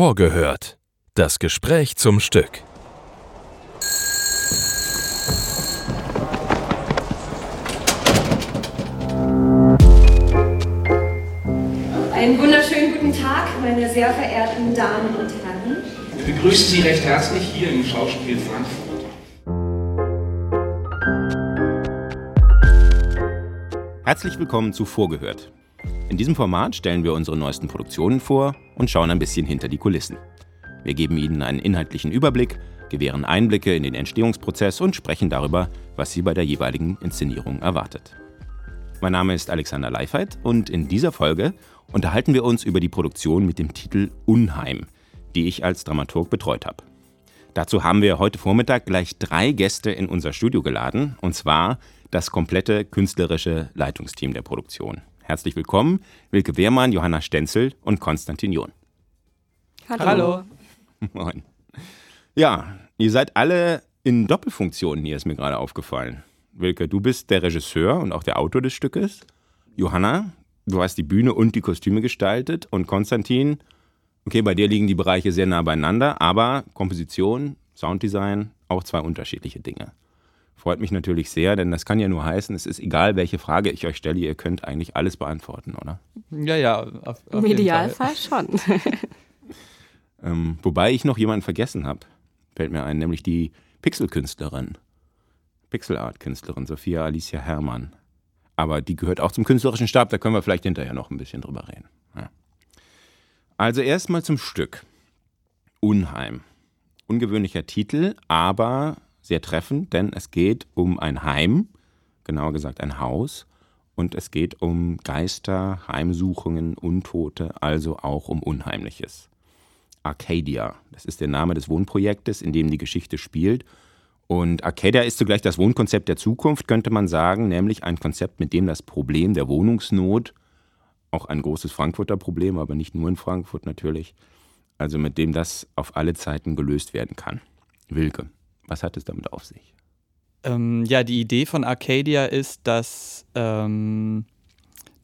Vorgehört. Das Gespräch zum Stück. Einen wunderschönen guten Tag, meine sehr verehrten Damen und Herren. Wir begrüßen Sie recht herzlich hier im Schauspiel Frankfurt. Herzlich willkommen zu Vorgehört. In diesem Format stellen wir unsere neuesten Produktionen vor und schauen ein bisschen hinter die Kulissen. Wir geben Ihnen einen inhaltlichen Überblick, gewähren Einblicke in den Entstehungsprozess und sprechen darüber, was Sie bei der jeweiligen Inszenierung erwartet. Mein Name ist Alexander Leifheit und in dieser Folge unterhalten wir uns über die Produktion mit dem Titel Unheim, die ich als Dramaturg betreut habe. Dazu haben wir heute Vormittag gleich drei Gäste in unser Studio geladen, und zwar das komplette künstlerische Leitungsteam der Produktion. Herzlich willkommen, Wilke Wehrmann, Johanna Stenzel und Konstantin John. Hallo. Hallo. Moin. Ja, ihr seid alle in Doppelfunktionen hier, ist mir gerade aufgefallen. Wilke, du bist der Regisseur und auch der Autor des Stückes. Johanna, du hast die Bühne und die Kostüme gestaltet. Und Konstantin, okay, bei dir liegen die Bereiche sehr nah beieinander, aber Komposition, Sounddesign, auch zwei unterschiedliche Dinge. Freut mich natürlich sehr, denn das kann ja nur heißen, es ist egal, welche Frage ich euch stelle, ihr könnt eigentlich alles beantworten, oder? Ja, ja. Auf, auf Im Idealfall schon. ähm, wobei ich noch jemanden vergessen habe, fällt mir ein, nämlich die Pixelkünstlerin. Pixelart-Künstlerin Sophia Alicia Herrmann. Aber die gehört auch zum künstlerischen Stab, da können wir vielleicht hinterher noch ein bisschen drüber reden. Ja. Also erstmal zum Stück. Unheim. Ungewöhnlicher Titel, aber sehr treffend, denn es geht um ein Heim, genauer gesagt ein Haus, und es geht um Geister, Heimsuchungen, Untote, also auch um Unheimliches. Arcadia, das ist der Name des Wohnprojektes, in dem die Geschichte spielt und Arcadia ist zugleich das Wohnkonzept der Zukunft, könnte man sagen, nämlich ein Konzept, mit dem das Problem der Wohnungsnot, auch ein großes Frankfurter Problem, aber nicht nur in Frankfurt natürlich, also mit dem das auf alle Zeiten gelöst werden kann. Wilke, was hat es damit auf sich? Ähm, ja, die Idee von Arcadia ist, dass, ähm,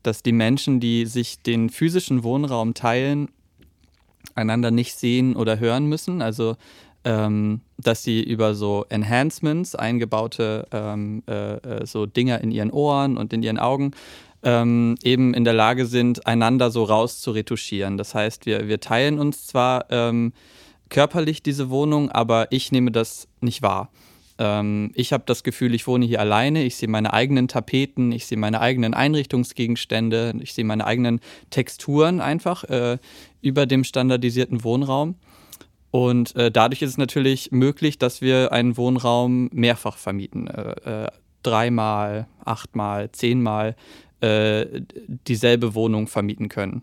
dass die Menschen, die sich den physischen Wohnraum teilen, einander nicht sehen oder hören müssen. Also ähm, dass sie über so Enhancements, eingebaute ähm, äh, äh, so Dinger in ihren Ohren und in ihren Augen, ähm, eben in der Lage sind, einander so raus zu retuschieren. Das heißt, wir, wir teilen uns zwar ähm, körperlich diese Wohnung, aber ich nehme das nicht wahr. Ähm, ich habe das Gefühl, ich wohne hier alleine, ich sehe meine eigenen Tapeten, ich sehe meine eigenen Einrichtungsgegenstände, ich sehe meine eigenen Texturen einfach äh, über dem standardisierten Wohnraum. Und äh, dadurch ist es natürlich möglich, dass wir einen Wohnraum mehrfach vermieten. Äh, äh, dreimal, achtmal, zehnmal äh, dieselbe Wohnung vermieten können.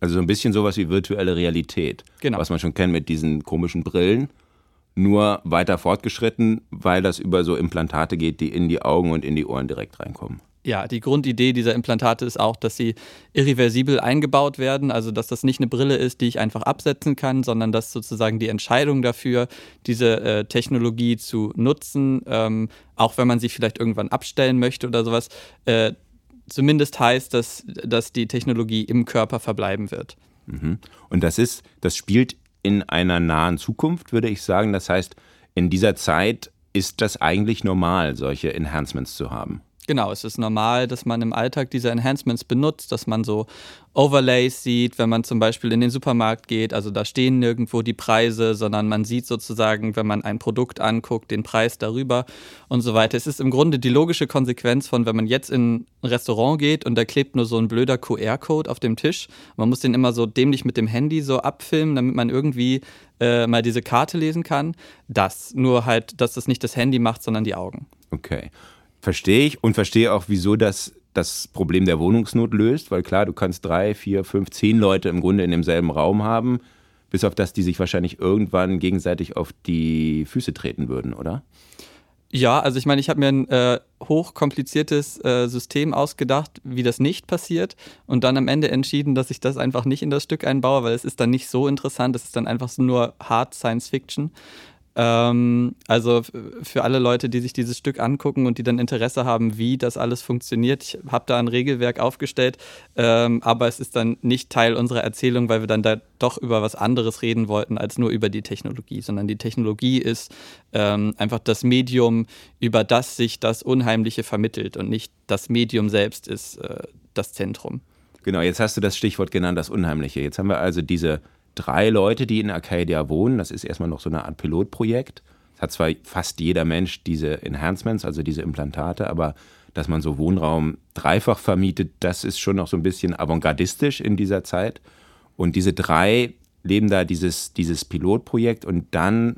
Also so ein bisschen sowas wie virtuelle Realität. Genau. Was man schon kennt mit diesen komischen Brillen. Nur weiter fortgeschritten, weil das über so Implantate geht, die in die Augen und in die Ohren direkt reinkommen ja, die Grundidee dieser Implantate ist auch, dass sie irreversibel eingebaut werden, also dass das nicht eine Brille ist, die ich einfach absetzen kann, sondern dass sozusagen die Entscheidung dafür, diese äh, Technologie zu nutzen, ähm, auch wenn man sie vielleicht irgendwann abstellen möchte oder sowas, äh, zumindest heißt, dass, dass die Technologie im Körper verbleiben wird. Mhm. Und das ist, das spielt in einer nahen Zukunft, würde ich sagen. Das heißt, in dieser Zeit ist das eigentlich normal, solche Enhancements zu haben. Genau, es ist normal, dass man im Alltag diese Enhancements benutzt, dass man so Overlays sieht, wenn man zum Beispiel in den Supermarkt geht. Also da stehen nirgendwo die Preise, sondern man sieht sozusagen, wenn man ein Produkt anguckt, den Preis darüber und so weiter. Es ist im Grunde die logische Konsequenz von, wenn man jetzt in ein Restaurant geht und da klebt nur so ein blöder QR-Code auf dem Tisch. Man muss den immer so dämlich mit dem Handy so abfilmen, damit man irgendwie äh, mal diese Karte lesen kann. Das, nur halt, dass das nicht das Handy macht, sondern die Augen. Okay. Verstehe ich und verstehe auch, wieso das das Problem der Wohnungsnot löst, weil klar, du kannst drei, vier, fünf, zehn Leute im Grunde in demselben Raum haben, bis auf das, die sich wahrscheinlich irgendwann gegenseitig auf die Füße treten würden, oder? Ja, also ich meine, ich habe mir ein äh, hochkompliziertes äh, System ausgedacht, wie das nicht passiert und dann am Ende entschieden, dass ich das einfach nicht in das Stück einbaue, weil es ist dann nicht so interessant, es ist dann einfach nur Hard Science Fiction. Ähm, also für alle Leute, die sich dieses Stück angucken und die dann Interesse haben, wie das alles funktioniert, ich habe da ein Regelwerk aufgestellt, ähm, aber es ist dann nicht Teil unserer Erzählung, weil wir dann da doch über was anderes reden wollten als nur über die Technologie, sondern die Technologie ist ähm, einfach das Medium, über das sich das Unheimliche vermittelt und nicht das Medium selbst ist äh, das Zentrum. Genau, jetzt hast du das Stichwort genannt, das Unheimliche. Jetzt haben wir also diese drei Leute, die in Arcadia wohnen. Das ist erstmal noch so eine Art Pilotprojekt. Es hat zwar fast jeder Mensch diese Enhancements, also diese Implantate, aber dass man so Wohnraum dreifach vermietet, das ist schon noch so ein bisschen avantgardistisch in dieser Zeit. Und diese drei leben da dieses, dieses Pilotprojekt und dann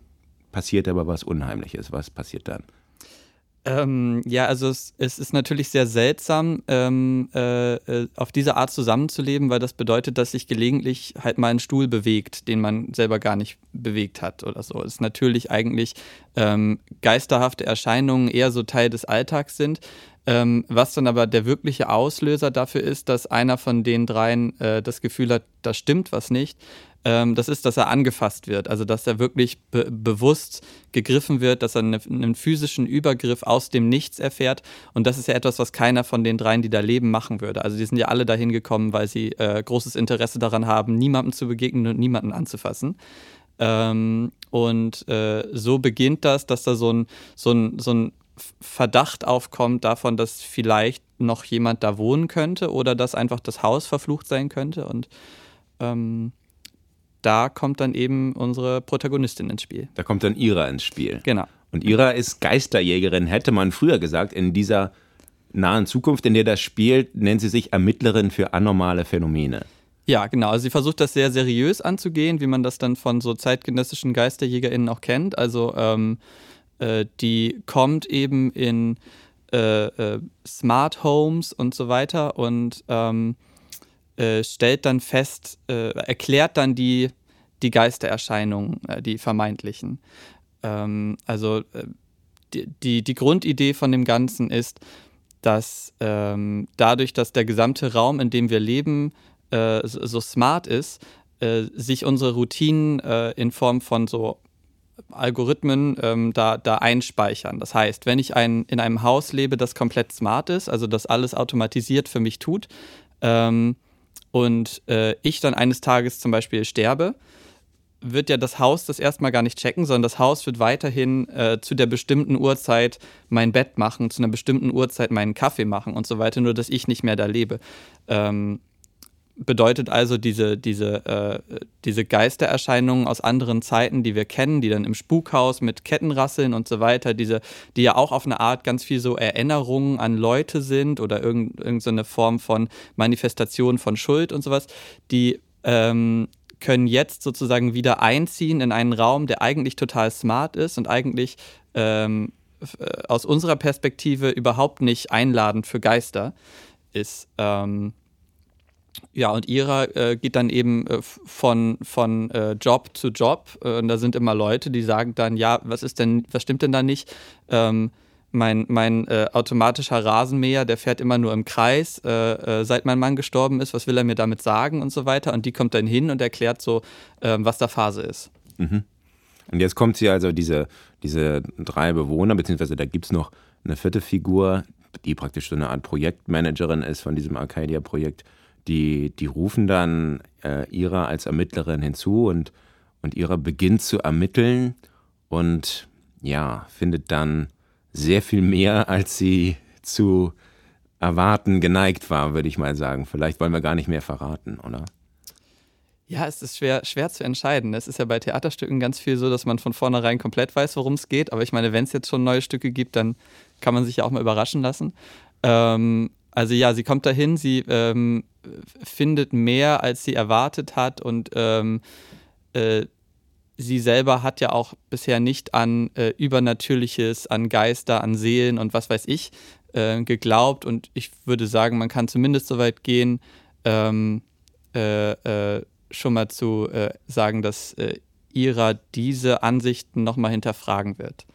passiert aber was Unheimliches. Was passiert dann? Ähm, ja, also es, es, ist natürlich sehr seltsam, ähm, äh, äh, auf diese Art zusammenzuleben, weil das bedeutet, dass sich gelegentlich halt mal ein Stuhl bewegt, den man selber gar nicht bewegt hat oder so. Es ist natürlich eigentlich ähm, geisterhafte Erscheinungen eher so Teil des Alltags sind. Ähm, was dann aber der wirkliche Auslöser dafür ist, dass einer von den dreien äh, das Gefühl hat, da stimmt was nicht, ähm, das ist, dass er angefasst wird. Also, dass er wirklich be bewusst gegriffen wird, dass er eine, einen physischen Übergriff aus dem Nichts erfährt. Und das ist ja etwas, was keiner von den dreien, die da leben, machen würde. Also, die sind ja alle dahin gekommen, weil sie äh, großes Interesse daran haben, niemandem zu begegnen und niemanden anzufassen. Ähm, und äh, so beginnt das, dass da so ein, so ein, so ein Verdacht aufkommt davon, dass vielleicht noch jemand da wohnen könnte oder dass einfach das Haus verflucht sein könnte. Und ähm, da kommt dann eben unsere Protagonistin ins Spiel. Da kommt dann Ira ins Spiel. Genau. Und Ira ist Geisterjägerin, hätte man früher gesagt. In dieser nahen Zukunft, in der das spielt, nennt sie sich Ermittlerin für anormale Phänomene. Ja, genau. Also sie versucht das sehr seriös anzugehen, wie man das dann von so zeitgenössischen GeisterjägerInnen auch kennt. Also ähm, äh, die kommt eben in äh, äh, Smart Homes und so weiter und ähm, äh, stellt dann fest, äh, erklärt dann die, die Geistererscheinungen, äh, die vermeintlichen. Ähm, also äh, die, die, die, Grundidee von dem Ganzen ist, dass ähm, dadurch, dass der gesamte Raum, in dem wir leben, äh, so, smart ist, sich unsere Routinen in Form von so Algorithmen ähm, da, da einspeichern. Das heißt, wenn ich ein, in einem Haus lebe, das komplett smart ist, also das alles automatisiert für mich tut, ähm, und äh, ich dann eines Tages zum Beispiel sterbe, wird ja das Haus das erstmal gar nicht checken, sondern das Haus wird weiterhin äh, zu der bestimmten Uhrzeit mein Bett machen, zu einer bestimmten Uhrzeit meinen Kaffee machen und so weiter, nur dass ich nicht mehr da lebe. Ähm, bedeutet also diese, diese, äh, diese Geistererscheinungen aus anderen Zeiten, die wir kennen, die dann im Spukhaus mit Kettenrasseln und so weiter, diese, die ja auch auf eine Art ganz viel so Erinnerungen an Leute sind oder irgendeine irgend Form von Manifestation von Schuld und sowas, die ähm, können jetzt sozusagen wieder einziehen in einen Raum, der eigentlich total smart ist und eigentlich ähm, äh, aus unserer Perspektive überhaupt nicht einladend für Geister ist. Ähm, ja, und Ira äh, geht dann eben äh, von, von äh, Job zu Job. Äh, und da sind immer Leute, die sagen dann, ja, was ist denn, was stimmt denn da nicht? Ähm, mein, mein äh, automatischer Rasenmäher, der fährt immer nur im Kreis, äh, seit mein Mann gestorben ist, was will er mir damit sagen und so weiter. Und die kommt dann hin und erklärt so, ähm, was da Phase ist. Mhm. Und jetzt kommt sie also, diese, diese drei Bewohner, beziehungsweise da gibt es noch eine vierte Figur, die praktisch so eine Art Projektmanagerin ist von diesem Arcadia-Projekt die, die rufen dann äh, Ira als Ermittlerin hinzu und, und Ira beginnt zu ermitteln und ja, findet dann sehr viel mehr, als sie zu erwarten geneigt war, würde ich mal sagen. Vielleicht wollen wir gar nicht mehr verraten, oder? Ja, es ist schwer, schwer zu entscheiden. Es ist ja bei Theaterstücken ganz viel so, dass man von vornherein komplett weiß, worum es geht. Aber ich meine, wenn es jetzt schon neue Stücke gibt, dann kann man sich ja auch mal überraschen lassen. Ähm, also ja, sie kommt dahin, sie ähm, findet mehr, als sie erwartet hat und ähm, äh, sie selber hat ja auch bisher nicht an äh, Übernatürliches, an Geister, an Seelen und was weiß ich äh, geglaubt und ich würde sagen, man kann zumindest so weit gehen, ähm, äh, äh, schon mal zu äh, sagen, dass Ira diese Ansichten nochmal hinterfragen wird.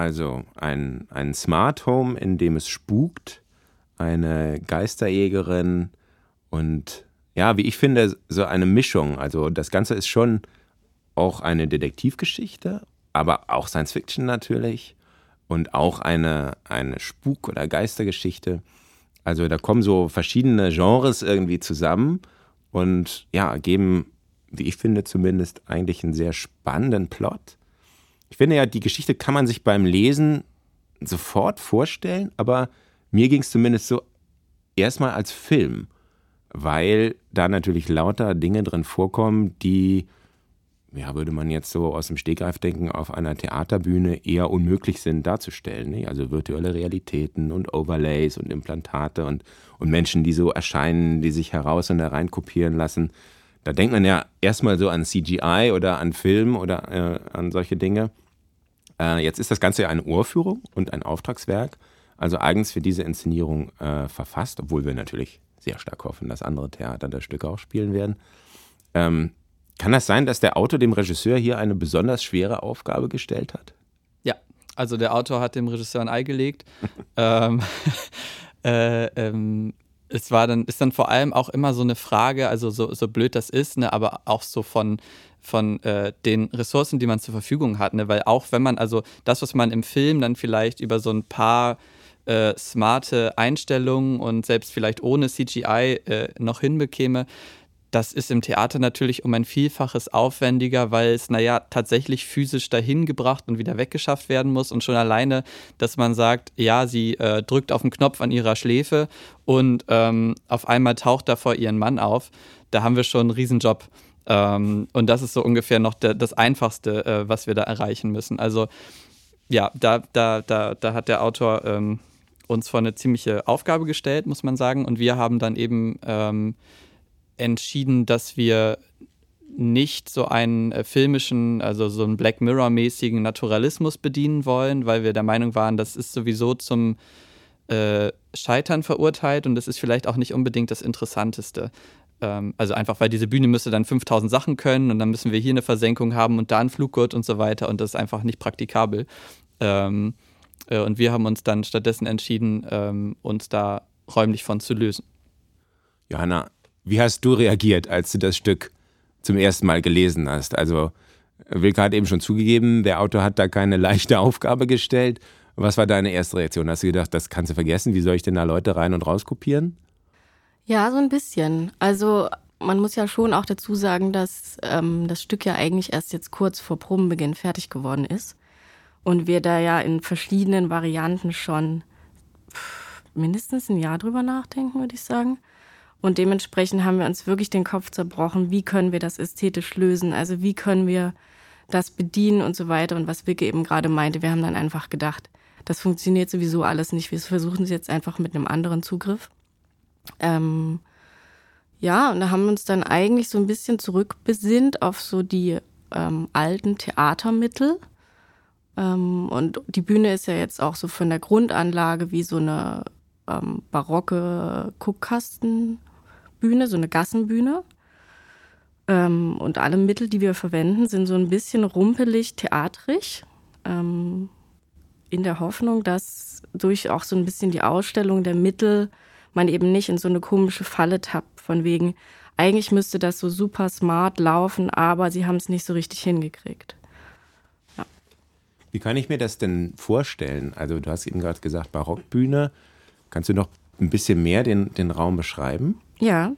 Also ein, ein Smart Home, in dem es spukt, eine Geisterjägerin und ja, wie ich finde, so eine Mischung. Also das Ganze ist schon auch eine Detektivgeschichte, aber auch Science Fiction natürlich und auch eine, eine Spuk- oder Geistergeschichte. Also da kommen so verschiedene Genres irgendwie zusammen und ja, geben, wie ich finde zumindest, eigentlich einen sehr spannenden Plot. Ich finde ja, die Geschichte kann man sich beim Lesen sofort vorstellen, aber mir ging es zumindest so erstmal als Film, weil da natürlich lauter Dinge drin vorkommen, die, ja, würde man jetzt so aus dem Stegreif denken, auf einer Theaterbühne eher unmöglich sind darzustellen. Nicht? Also virtuelle Realitäten und Overlays und Implantate und, und Menschen, die so erscheinen, die sich heraus und herein kopieren lassen. Da denkt man ja erstmal so an CGI oder an Film oder äh, an solche Dinge. Äh, jetzt ist das Ganze ja eine Urführung und ein Auftragswerk, also eigens für diese Inszenierung äh, verfasst, obwohl wir natürlich sehr stark hoffen, dass andere Theater das Stück auch spielen werden. Ähm, kann das sein, dass der Autor dem Regisseur hier eine besonders schwere Aufgabe gestellt hat? Ja, also der Autor hat dem Regisseur ein Ei gelegt. ähm, äh, ähm, es war dann, ist dann vor allem auch immer so eine Frage, also so, so blöd das ist, ne, aber auch so von, von äh, den Ressourcen, die man zur Verfügung hat. Ne? Weil auch wenn man, also das, was man im Film dann vielleicht über so ein paar äh, smarte Einstellungen und selbst vielleicht ohne CGI äh, noch hinbekäme, das ist im Theater natürlich um ein Vielfaches aufwendiger, weil es, naja, tatsächlich physisch dahin gebracht und wieder weggeschafft werden muss. Und schon alleine, dass man sagt, ja, sie äh, drückt auf den Knopf an ihrer Schläfe und ähm, auf einmal taucht da vor ihren Mann auf, da haben wir schon einen Riesenjob. Ähm, und das ist so ungefähr noch der, das Einfachste, äh, was wir da erreichen müssen. Also ja, da, da, da, da hat der Autor ähm, uns vor eine ziemliche Aufgabe gestellt, muss man sagen. Und wir haben dann eben ähm, entschieden, dass wir nicht so einen äh, filmischen, also so einen Black Mirror-mäßigen Naturalismus bedienen wollen, weil wir der Meinung waren, das ist sowieso zum äh, Scheitern verurteilt und das ist vielleicht auch nicht unbedingt das Interessanteste. Ähm, also einfach, weil diese Bühne müsste dann 5000 Sachen können und dann müssen wir hier eine Versenkung haben und da einen Fluggurt und so weiter und das ist einfach nicht praktikabel. Ähm, äh, und wir haben uns dann stattdessen entschieden, ähm, uns da räumlich von zu lösen. Johanna, wie hast du reagiert, als du das Stück zum ersten Mal gelesen hast? Also, Wilke hat eben schon zugegeben, der Autor hat da keine leichte Aufgabe gestellt. Was war deine erste Reaktion? Hast du gedacht, das kannst du vergessen? Wie soll ich denn da Leute rein und raus kopieren? Ja, so ein bisschen. Also man muss ja schon auch dazu sagen, dass ähm, das Stück ja eigentlich erst jetzt kurz vor Probenbeginn fertig geworden ist. Und wir da ja in verschiedenen Varianten schon mindestens ein Jahr drüber nachdenken, würde ich sagen. Und dementsprechend haben wir uns wirklich den Kopf zerbrochen, wie können wir das ästhetisch lösen, also wie können wir das bedienen und so weiter. Und was Wicke eben gerade meinte, wir haben dann einfach gedacht, das funktioniert sowieso alles nicht. Wir versuchen es jetzt einfach mit einem anderen Zugriff. Ähm, ja, und da haben wir uns dann eigentlich so ein bisschen zurückbesinnt auf so die ähm, alten Theatermittel. Ähm, und die Bühne ist ja jetzt auch so von der Grundanlage wie so eine ähm, barocke Guckkastenbühne, so eine Gassenbühne. Ähm, und alle Mittel, die wir verwenden, sind so ein bisschen rumpelig, theatrig. Ähm, in der Hoffnung, dass durch auch so ein bisschen die Ausstellung der Mittel man eben nicht in so eine komische Falle tappt, von wegen, eigentlich müsste das so super smart laufen, aber sie haben es nicht so richtig hingekriegt. Ja. Wie kann ich mir das denn vorstellen? Also du hast eben gerade gesagt, Barockbühne. Kannst du noch ein bisschen mehr den, den Raum beschreiben? Ja,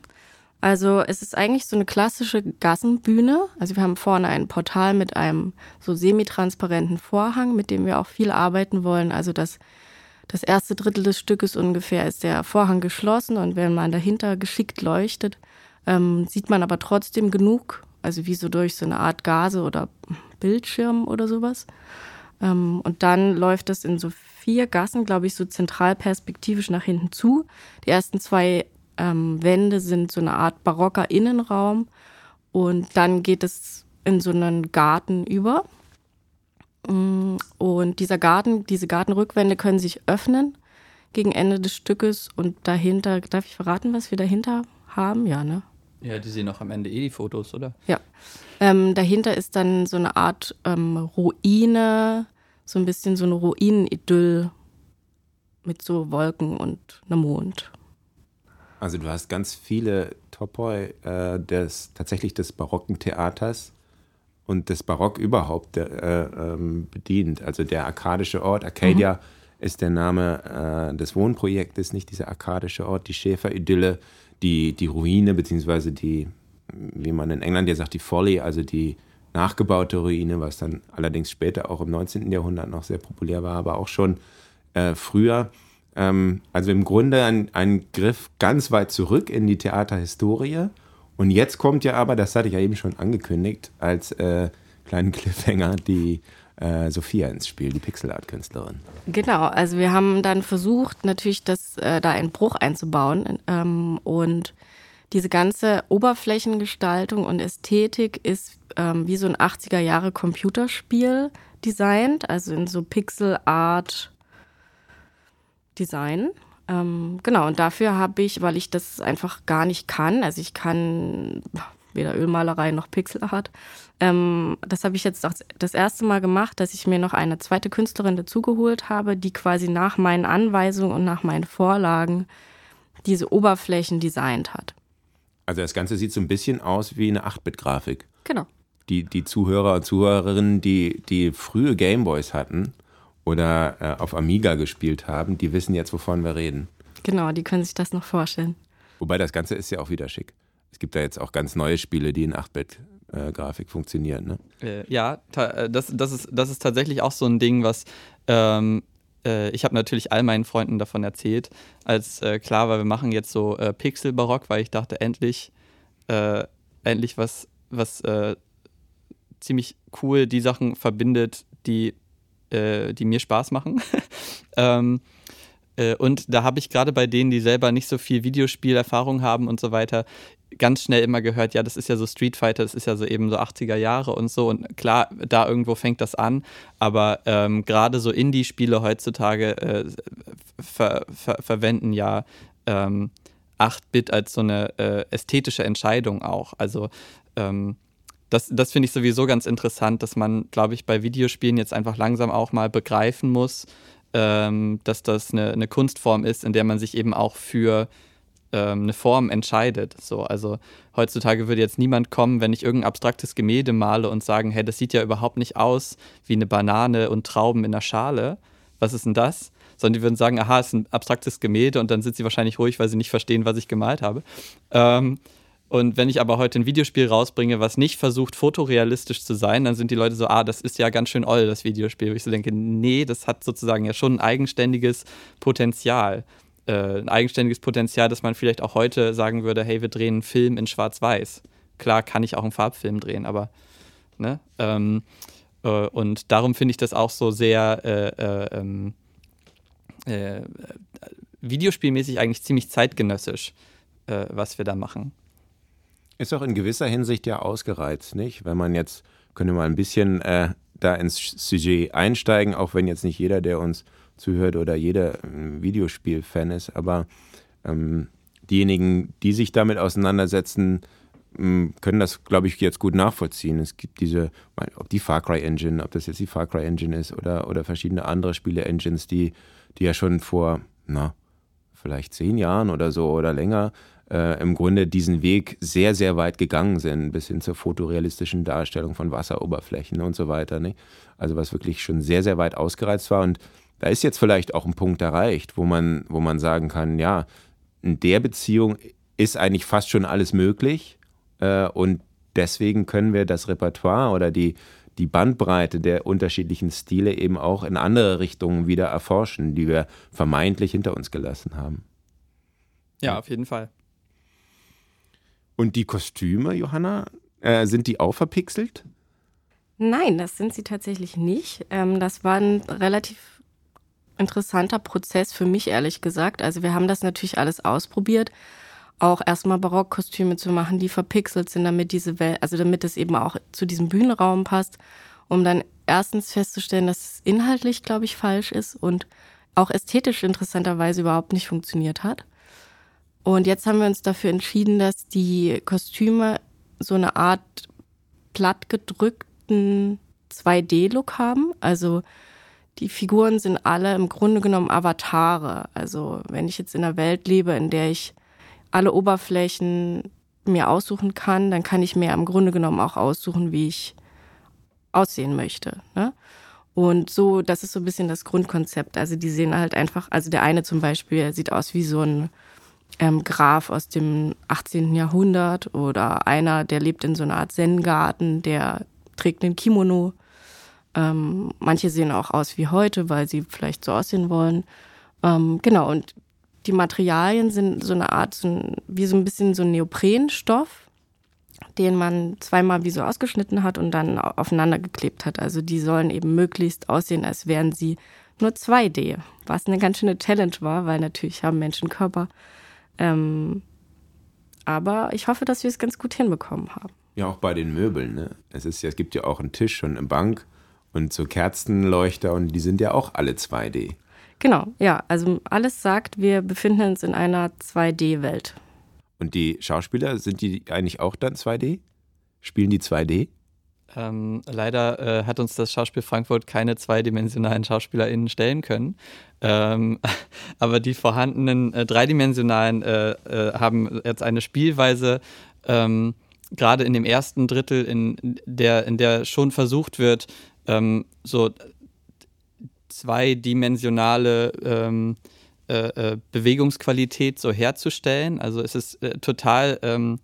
also es ist eigentlich so eine klassische Gassenbühne. Also wir haben vorne ein Portal mit einem so semitransparenten Vorhang, mit dem wir auch viel arbeiten wollen. Also das, das erste Drittel des Stückes ungefähr ist der Vorhang geschlossen und wenn man dahinter geschickt leuchtet, ähm, sieht man aber trotzdem genug, also wie so durch so eine Art Gase oder Bildschirm oder sowas. Ähm, und dann läuft das in so vier Gassen, glaube ich, so zentral perspektivisch nach hinten zu. Die ersten zwei ähm, Wände sind so eine Art barocker Innenraum und dann geht es in so einen Garten über. Mm, und dieser Garten, diese Gartenrückwände können sich öffnen gegen Ende des Stückes und dahinter, darf ich verraten, was wir dahinter haben? Ja, ne? Ja, die sehen auch am Ende eh die Fotos, oder? Ja. Ähm, dahinter ist dann so eine Art ähm, Ruine, so ein bisschen so eine Ruinenidyll mit so Wolken und einem Mond. Also du hast ganz viele Topoi äh, des tatsächlich des barocken Theaters und das Barock überhaupt äh, ähm, bedient. Also der arkadische Ort, Arcadia, mhm. ist der Name äh, des Wohnprojektes, nicht dieser arkadische Ort, die Schäferidylle, die, die Ruine, beziehungsweise die, wie man in England ja sagt, die Folly, also die nachgebaute Ruine, was dann allerdings später auch im 19. Jahrhundert noch sehr populär war, aber auch schon äh, früher. Ähm, also im Grunde ein, ein Griff ganz weit zurück in die Theaterhistorie. Und jetzt kommt ja aber, das hatte ich ja eben schon angekündigt, als äh, kleinen Cliffhanger die äh, Sophia ins Spiel, die Pixelart-Künstlerin. Genau, also wir haben dann versucht, natürlich das, äh, da einen Bruch einzubauen ähm, und diese ganze Oberflächengestaltung und Ästhetik ist ähm, wie so ein 80er Jahre Computerspiel designt, also in so Pixel Art Design. Ähm, genau, und dafür habe ich, weil ich das einfach gar nicht kann, also ich kann weder Ölmalerei noch Pixelart, ähm, das habe ich jetzt auch das erste Mal gemacht, dass ich mir noch eine zweite Künstlerin dazugeholt habe, die quasi nach meinen Anweisungen und nach meinen Vorlagen diese Oberflächen designt hat. Also das Ganze sieht so ein bisschen aus wie eine 8-Bit-Grafik. Genau. Die, die Zuhörer und Zuhörerinnen, die, die frühe Gameboys hatten oder äh, auf Amiga gespielt haben, die wissen jetzt, wovon wir reden. Genau, die können sich das noch vorstellen. Wobei das Ganze ist ja auch wieder schick. Es gibt da jetzt auch ganz neue Spiele, die in 8-Bit-Grafik äh, funktionieren. Ne? Äh, ja, äh, das, das, ist, das ist tatsächlich auch so ein Ding, was ähm, äh, ich habe natürlich all meinen Freunden davon erzählt, als äh, klar war, wir machen jetzt so äh, Pixel-Barock, weil ich dachte, endlich, äh, endlich was, was äh, ziemlich cool die Sachen verbindet, die, äh, die mir Spaß machen. ähm, und da habe ich gerade bei denen, die selber nicht so viel Videospielerfahrung haben und so weiter, ganz schnell immer gehört, ja, das ist ja so Street Fighter, das ist ja so eben so 80er Jahre und so. Und klar, da irgendwo fängt das an, aber ähm, gerade so Indie-Spiele heutzutage äh, ver ver verwenden ja ähm, 8-Bit als so eine äh, ästhetische Entscheidung auch. Also ähm, das, das finde ich sowieso ganz interessant, dass man, glaube ich, bei Videospielen jetzt einfach langsam auch mal begreifen muss, ähm, dass das eine, eine Kunstform ist, in der man sich eben auch für ähm, eine Form entscheidet. So, also heutzutage würde jetzt niemand kommen, wenn ich irgendein abstraktes Gemälde male und sagen, hey, das sieht ja überhaupt nicht aus wie eine Banane und Trauben in der Schale. Was ist denn das? Sondern die würden sagen, aha, es ist ein abstraktes Gemälde und dann sind sie wahrscheinlich ruhig, weil sie nicht verstehen, was ich gemalt habe. Ähm, und wenn ich aber heute ein Videospiel rausbringe, was nicht versucht, fotorealistisch zu sein, dann sind die Leute so, ah, das ist ja ganz schön oll, das Videospiel. Wo ich so denke, nee, das hat sozusagen ja schon ein eigenständiges Potenzial äh, ein eigenständiges Potenzial, dass man vielleicht auch heute sagen würde, hey, wir drehen einen Film in Schwarz-Weiß. Klar kann ich auch einen Farbfilm drehen, aber ne? Ähm, äh, und darum finde ich das auch so sehr äh, äh ähm, äh, videospielmäßig eigentlich ziemlich zeitgenössisch, äh, was wir da machen. Ist auch in gewisser Hinsicht ja ausgereizt, nicht? Wenn man jetzt, könnte man ein bisschen da ins Sujet einsteigen, auch wenn jetzt nicht jeder, der uns zuhört oder jeder Videospiel-Fan ist, aber ähm, diejenigen, die sich damit auseinandersetzen, ähm, können das, glaube ich, jetzt gut nachvollziehen. Es gibt diese, ob die Far Cry Engine, ob das jetzt die Far Cry Engine ist oder, oder verschiedene andere Spiele-Engines, die, die ja schon vor, na, vielleicht zehn Jahren oder so oder länger äh, im Grunde diesen Weg sehr, sehr weit gegangen sind, bis hin zur fotorealistischen Darstellung von Wasseroberflächen und so weiter. Ne? Also was wirklich schon sehr, sehr weit ausgereizt war und da ist jetzt vielleicht auch ein Punkt erreicht, wo man, wo man sagen kann, ja, in der Beziehung ist eigentlich fast schon alles möglich äh, und deswegen können wir das Repertoire oder die, die Bandbreite der unterschiedlichen Stile eben auch in andere Richtungen wieder erforschen, die wir vermeintlich hinter uns gelassen haben. Ja, auf jeden Fall. Und die Kostüme, Johanna, äh, sind die auch verpixelt? Nein, das sind sie tatsächlich nicht. Ähm, das war ein relativ interessanter Prozess für mich, ehrlich gesagt. Also wir haben das natürlich alles ausprobiert. Auch erstmal Barockkostüme zu machen, die verpixelt sind, damit diese Welt, also damit es eben auch zu diesem Bühnenraum passt, um dann erstens festzustellen, dass es inhaltlich, glaube ich, falsch ist und auch ästhetisch interessanterweise überhaupt nicht funktioniert hat. Und jetzt haben wir uns dafür entschieden, dass die Kostüme so eine Art plattgedrückten 2D-Look haben. Also die Figuren sind alle im Grunde genommen Avatare. Also wenn ich jetzt in einer Welt lebe, in der ich alle Oberflächen mir aussuchen kann, dann kann ich mir im Grunde genommen auch aussuchen, wie ich aussehen möchte. Ne? Und so, das ist so ein bisschen das Grundkonzept. Also die sehen halt einfach, also der eine zum Beispiel sieht aus wie so ein ähm, Graf aus dem 18. Jahrhundert oder einer, der lebt in so einer Art Zen-Garten, der trägt einen Kimono. Ähm, manche sehen auch aus wie heute, weil sie vielleicht so aussehen wollen. Ähm, genau, und die Materialien sind so eine Art, so ein, wie so ein bisschen so ein Neoprenstoff, den man zweimal wie so ausgeschnitten hat und dann aufeinander geklebt hat. Also die sollen eben möglichst aussehen, als wären sie nur 2D, was eine ganz schöne Challenge war, weil natürlich haben Menschen Körper. Ähm, aber ich hoffe, dass wir es ganz gut hinbekommen haben. Ja, auch bei den Möbeln. Ne? Es, ist ja, es gibt ja auch einen Tisch und eine Bank und so Kerzenleuchter und die sind ja auch alle 2D. Genau, ja. Also alles sagt, wir befinden uns in einer 2D-Welt. Und die Schauspieler, sind die eigentlich auch dann 2D? Spielen die 2D? Ähm, leider äh, hat uns das Schauspiel Frankfurt keine zweidimensionalen SchauspielerInnen stellen können. Ähm, aber die vorhandenen äh, dreidimensionalen äh, äh, haben jetzt eine Spielweise, ähm, gerade in dem ersten Drittel, in der, in der schon versucht wird, ähm, so zweidimensionale ähm, äh, äh, Bewegungsqualität so herzustellen. Also es ist total, ähm,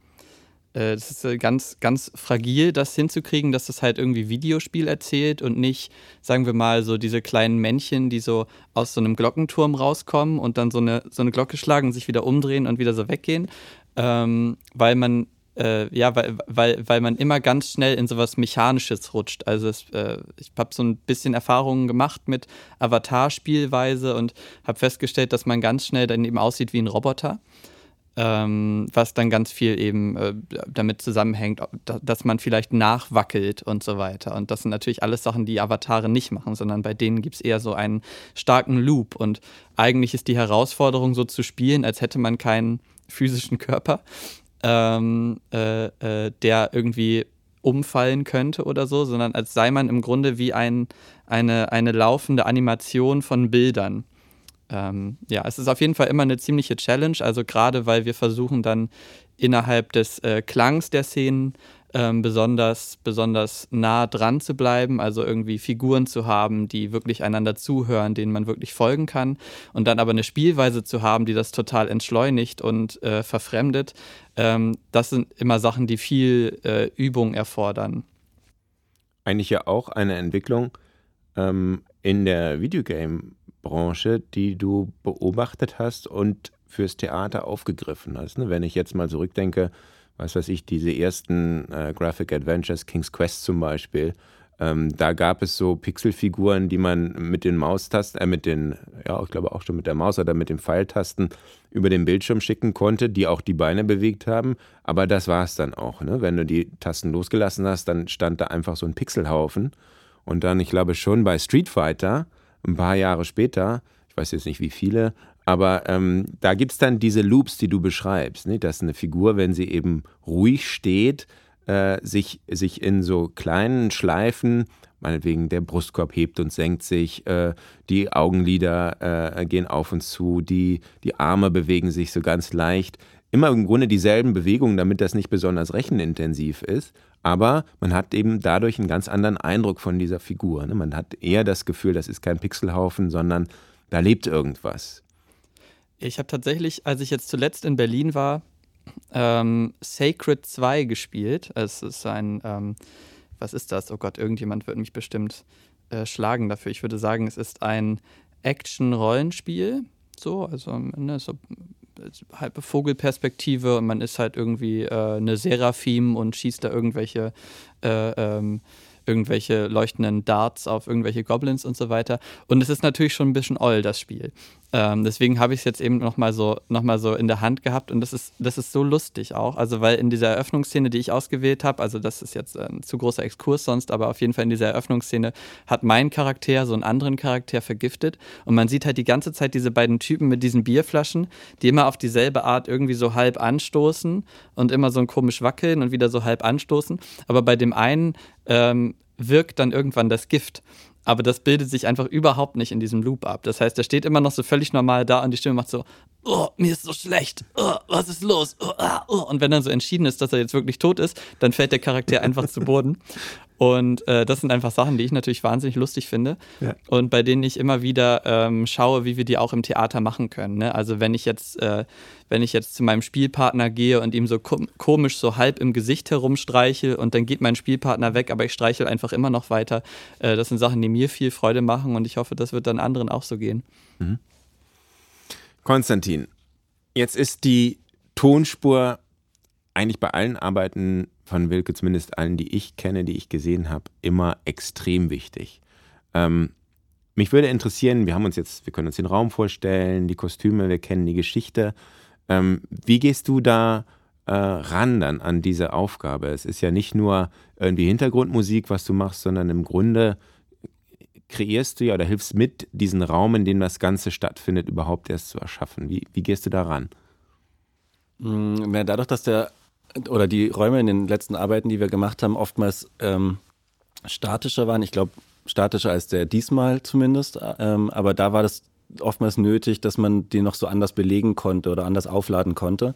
äh, es ist äh, ganz, ganz fragil, das hinzukriegen, dass das halt irgendwie Videospiel erzählt und nicht, sagen wir mal, so diese kleinen Männchen, die so aus so einem Glockenturm rauskommen und dann so eine, so eine Glocke schlagen, sich wieder umdrehen und wieder so weggehen. Ähm, weil man äh, ja, weil, weil, weil man immer ganz schnell in sowas Mechanisches rutscht. Also es, äh, ich habe so ein bisschen Erfahrungen gemacht mit Avatar-Spielweise und habe festgestellt, dass man ganz schnell dann eben aussieht wie ein Roboter. Ähm, was dann ganz viel eben äh, damit zusammenhängt, dass man vielleicht nachwackelt und so weiter. Und das sind natürlich alles Sachen, die Avatare nicht machen, sondern bei denen gibt es eher so einen starken Loop. Und eigentlich ist die Herausforderung so zu spielen, als hätte man keinen physischen Körper ähm, äh, äh, der irgendwie umfallen könnte oder so, sondern als sei man im Grunde wie ein, eine, eine laufende Animation von Bildern. Ähm, ja, es ist auf jeden Fall immer eine ziemliche Challenge, also gerade weil wir versuchen dann innerhalb des äh, Klangs der Szenen ähm, besonders, besonders nah dran zu bleiben, also irgendwie Figuren zu haben, die wirklich einander zuhören, denen man wirklich folgen kann und dann aber eine Spielweise zu haben, die das total entschleunigt und äh, verfremdet. Ähm, das sind immer Sachen, die viel äh, Übung erfordern. Eigentlich ja auch eine Entwicklung ähm, in der Videogame-Branche, die du beobachtet hast und fürs Theater aufgegriffen hast. Ne? Wenn ich jetzt mal zurückdenke, was weiß ich, diese ersten äh, Graphic Adventures, King's Quest zum Beispiel, ähm, da gab es so Pixelfiguren, die man mit den Maustasten, äh, mit den, ja, ich glaube auch schon mit der Maus oder mit den Pfeiltasten über den Bildschirm schicken konnte, die auch die Beine bewegt haben. Aber das war es dann auch. Ne? Wenn du die Tasten losgelassen hast, dann stand da einfach so ein Pixelhaufen. Und dann, ich glaube schon bei Street Fighter, ein paar Jahre später, ich weiß jetzt nicht wie viele, aber ähm, da gibt es dann diese Loops, die du beschreibst, ne? dass eine Figur, wenn sie eben ruhig steht, äh, sich, sich in so kleinen Schleifen, meinetwegen der Brustkorb hebt und senkt sich, äh, die Augenlider äh, gehen auf und zu, die, die Arme bewegen sich so ganz leicht. Immer im Grunde dieselben Bewegungen, damit das nicht besonders rechenintensiv ist. Aber man hat eben dadurch einen ganz anderen Eindruck von dieser Figur. Ne? Man hat eher das Gefühl, das ist kein Pixelhaufen, sondern da lebt irgendwas. Ich habe tatsächlich, als ich jetzt zuletzt in Berlin war, ähm, Sacred 2 gespielt. Es ist ein, ähm, was ist das? Oh Gott, irgendjemand wird mich bestimmt äh, schlagen dafür. Ich würde sagen, es ist ein Action-Rollenspiel. So, also ne, so halbe Vogelperspektive und man ist halt irgendwie äh, eine Seraphim und schießt da irgendwelche äh, ähm, irgendwelche leuchtenden Darts auf irgendwelche Goblins und so weiter. Und es ist natürlich schon ein bisschen oll, das Spiel. Ähm, deswegen habe ich es jetzt eben nochmal so, noch so in der Hand gehabt und das ist, das ist so lustig auch. Also, weil in dieser Eröffnungsszene, die ich ausgewählt habe, also das ist jetzt ein zu großer Exkurs sonst, aber auf jeden Fall in dieser Eröffnungsszene hat mein Charakter so einen anderen Charakter vergiftet und man sieht halt die ganze Zeit diese beiden Typen mit diesen Bierflaschen, die immer auf dieselbe Art irgendwie so halb anstoßen und immer so ein komisch wackeln und wieder so halb anstoßen. Aber bei dem einen ähm, wirkt dann irgendwann das Gift aber das bildet sich einfach überhaupt nicht in diesem Loop ab. Das heißt, er steht immer noch so völlig normal da und die Stimme macht so, oh, mir ist so schlecht, oh, was ist los? Oh, ah, oh. Und wenn dann so entschieden ist, dass er jetzt wirklich tot ist, dann fällt der Charakter einfach zu Boden. Und äh, das sind einfach Sachen, die ich natürlich wahnsinnig lustig finde ja. und bei denen ich immer wieder ähm, schaue, wie wir die auch im Theater machen können. Ne? Also wenn ich jetzt, äh, wenn ich jetzt zu meinem Spielpartner gehe und ihm so komisch so halb im Gesicht herumstreiche und dann geht mein Spielpartner weg, aber ich streichel einfach immer noch weiter. Äh, das sind Sachen, die mir viel Freude machen und ich hoffe, das wird dann anderen auch so gehen. Mhm. Konstantin, jetzt ist die Tonspur eigentlich bei allen Arbeiten von Wilke, zumindest allen, die ich kenne, die ich gesehen habe, immer extrem wichtig. Ähm, mich würde interessieren, wir haben uns jetzt, wir können uns den Raum vorstellen, die Kostüme, wir kennen die Geschichte. Ähm, wie gehst du da äh, ran dann an diese Aufgabe? Es ist ja nicht nur irgendwie Hintergrundmusik, was du machst, sondern im Grunde kreierst du ja oder hilfst mit, diesen Raum, in dem das Ganze stattfindet, überhaupt erst zu erschaffen. Wie, wie gehst du da ran? Mm, dadurch, dass der oder die Räume in den letzten Arbeiten, die wir gemacht haben, oftmals ähm, statischer waren. Ich glaube, statischer als der diesmal zumindest. Ähm, aber da war das oftmals nötig, dass man den noch so anders belegen konnte oder anders aufladen konnte.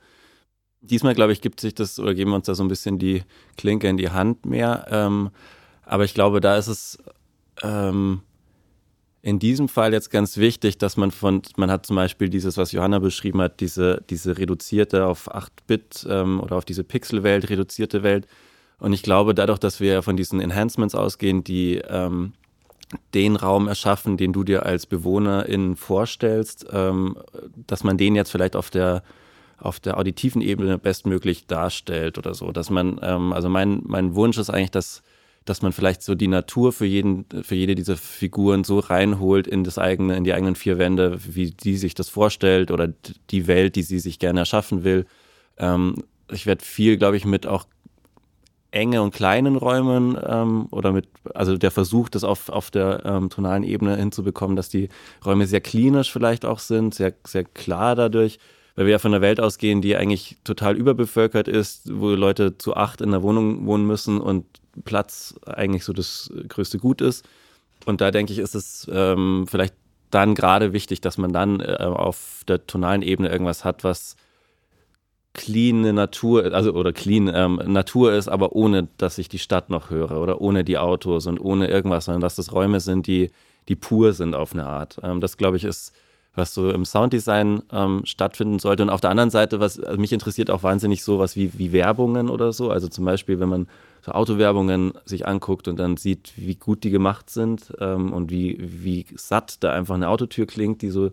Diesmal, glaube ich, gibt sich das oder geben wir uns da so ein bisschen die Klinke in die Hand mehr. Ähm, aber ich glaube, da ist es ähm, in diesem Fall jetzt ganz wichtig, dass man von, man hat zum Beispiel dieses, was Johanna beschrieben hat, diese, diese reduzierte auf 8-Bit ähm, oder auf diese Pixelwelt, reduzierte Welt. Und ich glaube, dadurch, dass wir von diesen Enhancements ausgehen, die ähm, den Raum erschaffen, den du dir als Bewohnerin vorstellst, ähm, dass man den jetzt vielleicht auf der auf der auditiven Ebene bestmöglich darstellt oder so. Dass man, ähm, also mein, mein Wunsch ist eigentlich, dass dass man vielleicht so die Natur für jeden, für jede dieser Figuren so reinholt in das eigene, in die eigenen vier Wände, wie die sich das vorstellt oder die Welt, die sie sich gerne erschaffen will. Ähm, ich werde viel, glaube ich, mit auch enge und kleinen Räumen ähm, oder mit, also der Versuch, das auf, auf der ähm, tonalen Ebene hinzubekommen, dass die Räume sehr klinisch vielleicht auch sind, sehr, sehr klar dadurch, weil wir ja von einer Welt ausgehen, die eigentlich total überbevölkert ist, wo Leute zu acht in der Wohnung wohnen müssen und Platz eigentlich so das größte Gut ist. Und da denke ich, ist es ähm, vielleicht dann gerade wichtig, dass man dann äh, auf der tonalen Ebene irgendwas hat, was clean Natur, also oder clean ähm, Natur ist, aber ohne, dass ich die Stadt noch höre oder ohne die Autos und ohne irgendwas, sondern dass das Räume sind, die, die pur sind auf eine Art. Ähm, das, glaube ich, ist was so im Sounddesign ähm, stattfinden sollte. Und auf der anderen Seite, was also mich interessiert auch wahnsinnig sowas wie, wie Werbungen oder so. Also zum Beispiel, wenn man so Autowerbungen sich anguckt und dann sieht, wie gut die gemacht sind ähm, und wie, wie satt da einfach eine Autotür klingt, die so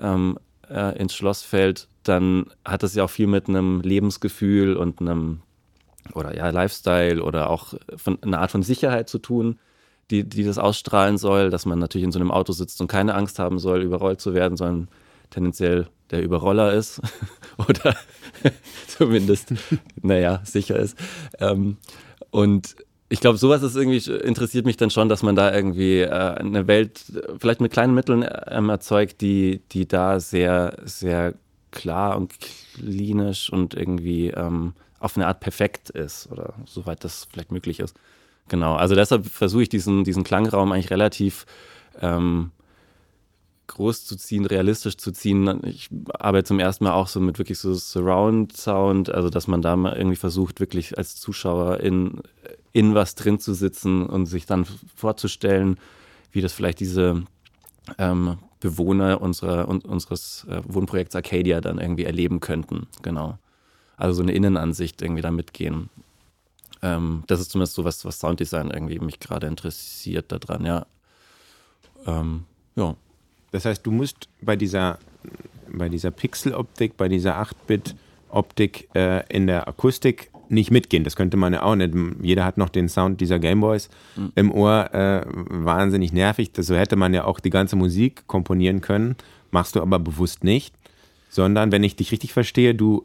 ähm, äh, ins Schloss fällt, dann hat das ja auch viel mit einem Lebensgefühl und einem oder ja, Lifestyle oder auch von einer Art von Sicherheit zu tun die, die das ausstrahlen soll, dass man natürlich in so einem Auto sitzt und keine Angst haben soll, überrollt zu werden, sondern tendenziell der Überroller ist oder zumindest, naja, sicher ist. Ähm, und ich glaube, sowas ist irgendwie, interessiert mich dann schon, dass man da irgendwie äh, eine Welt vielleicht mit kleinen Mitteln ähm, erzeugt, die, die da sehr, sehr klar und klinisch und irgendwie ähm, auf eine Art perfekt ist oder soweit das vielleicht möglich ist. Genau, also deshalb versuche ich diesen, diesen Klangraum eigentlich relativ ähm, groß zu ziehen, realistisch zu ziehen. Ich arbeite zum ersten Mal auch so mit wirklich so Surround Sound, also dass man da mal irgendwie versucht, wirklich als Zuschauer in, in was drin zu sitzen und sich dann vorzustellen, wie das vielleicht diese ähm, Bewohner unserer, un, unseres äh, Wohnprojekts Arcadia dann irgendwie erleben könnten. Genau. Also so eine Innenansicht irgendwie da mitgehen. Ähm, das ist zumindest so was, was Sounddesign irgendwie mich gerade interessiert daran, ja. Ähm, ja. Das heißt, du musst bei dieser, bei dieser Pixeloptik, bei dieser 8-Bit-Optik äh, in der Akustik nicht mitgehen. Das könnte man ja auch nicht. Jeder hat noch den Sound dieser Gameboys mhm. im Ohr. Äh, wahnsinnig nervig. so hätte man ja auch die ganze Musik komponieren können. Machst du aber bewusst nicht. Sondern, wenn ich dich richtig verstehe, du,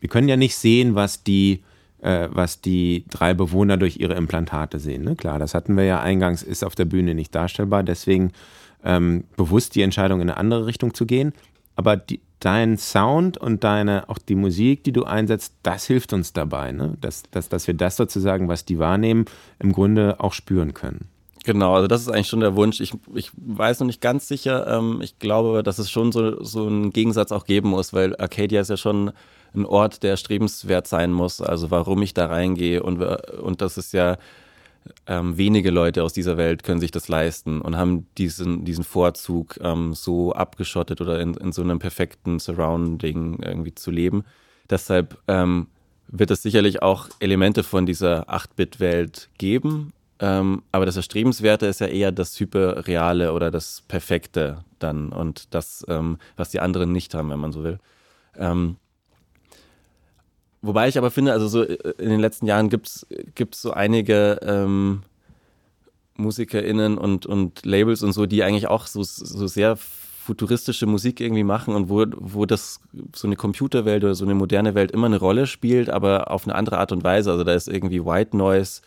wir können ja nicht sehen, was die äh, was die drei Bewohner durch ihre Implantate sehen. Ne? Klar, das hatten wir ja eingangs, ist auf der Bühne nicht darstellbar. Deswegen ähm, bewusst die Entscheidung in eine andere Richtung zu gehen. Aber die, dein Sound und deine, auch die Musik, die du einsetzt, das hilft uns dabei, ne? dass, dass, dass wir das sozusagen, was die wahrnehmen, im Grunde auch spüren können. Genau, also das ist eigentlich schon der Wunsch. Ich, ich weiß noch nicht ganz sicher. Ähm, ich glaube, dass es schon so, so einen Gegensatz auch geben muss, weil Arcadia ist ja schon ein Ort, der strebenswert sein muss. Also warum ich da reingehe und, und das ist ja ähm, wenige Leute aus dieser Welt können sich das leisten und haben diesen, diesen Vorzug, ähm, so abgeschottet oder in, in so einem perfekten Surrounding irgendwie zu leben. Deshalb ähm, wird es sicherlich auch Elemente von dieser 8-Bit-Welt geben, ähm, aber das Erstrebenswerte ist ja eher das Hyperreale oder das Perfekte dann und das, ähm, was die anderen nicht haben, wenn man so will. Wobei ich aber finde, also so äh, in den letzten Jahren gibt es so einige ähm, MusikerInnen und, und Labels und so, die eigentlich auch so, so sehr futuristische Musik irgendwie machen und wo, wo das so eine Computerwelt oder so eine moderne Welt immer eine Rolle spielt, aber auf eine andere Art und Weise. Also da ist irgendwie White Noise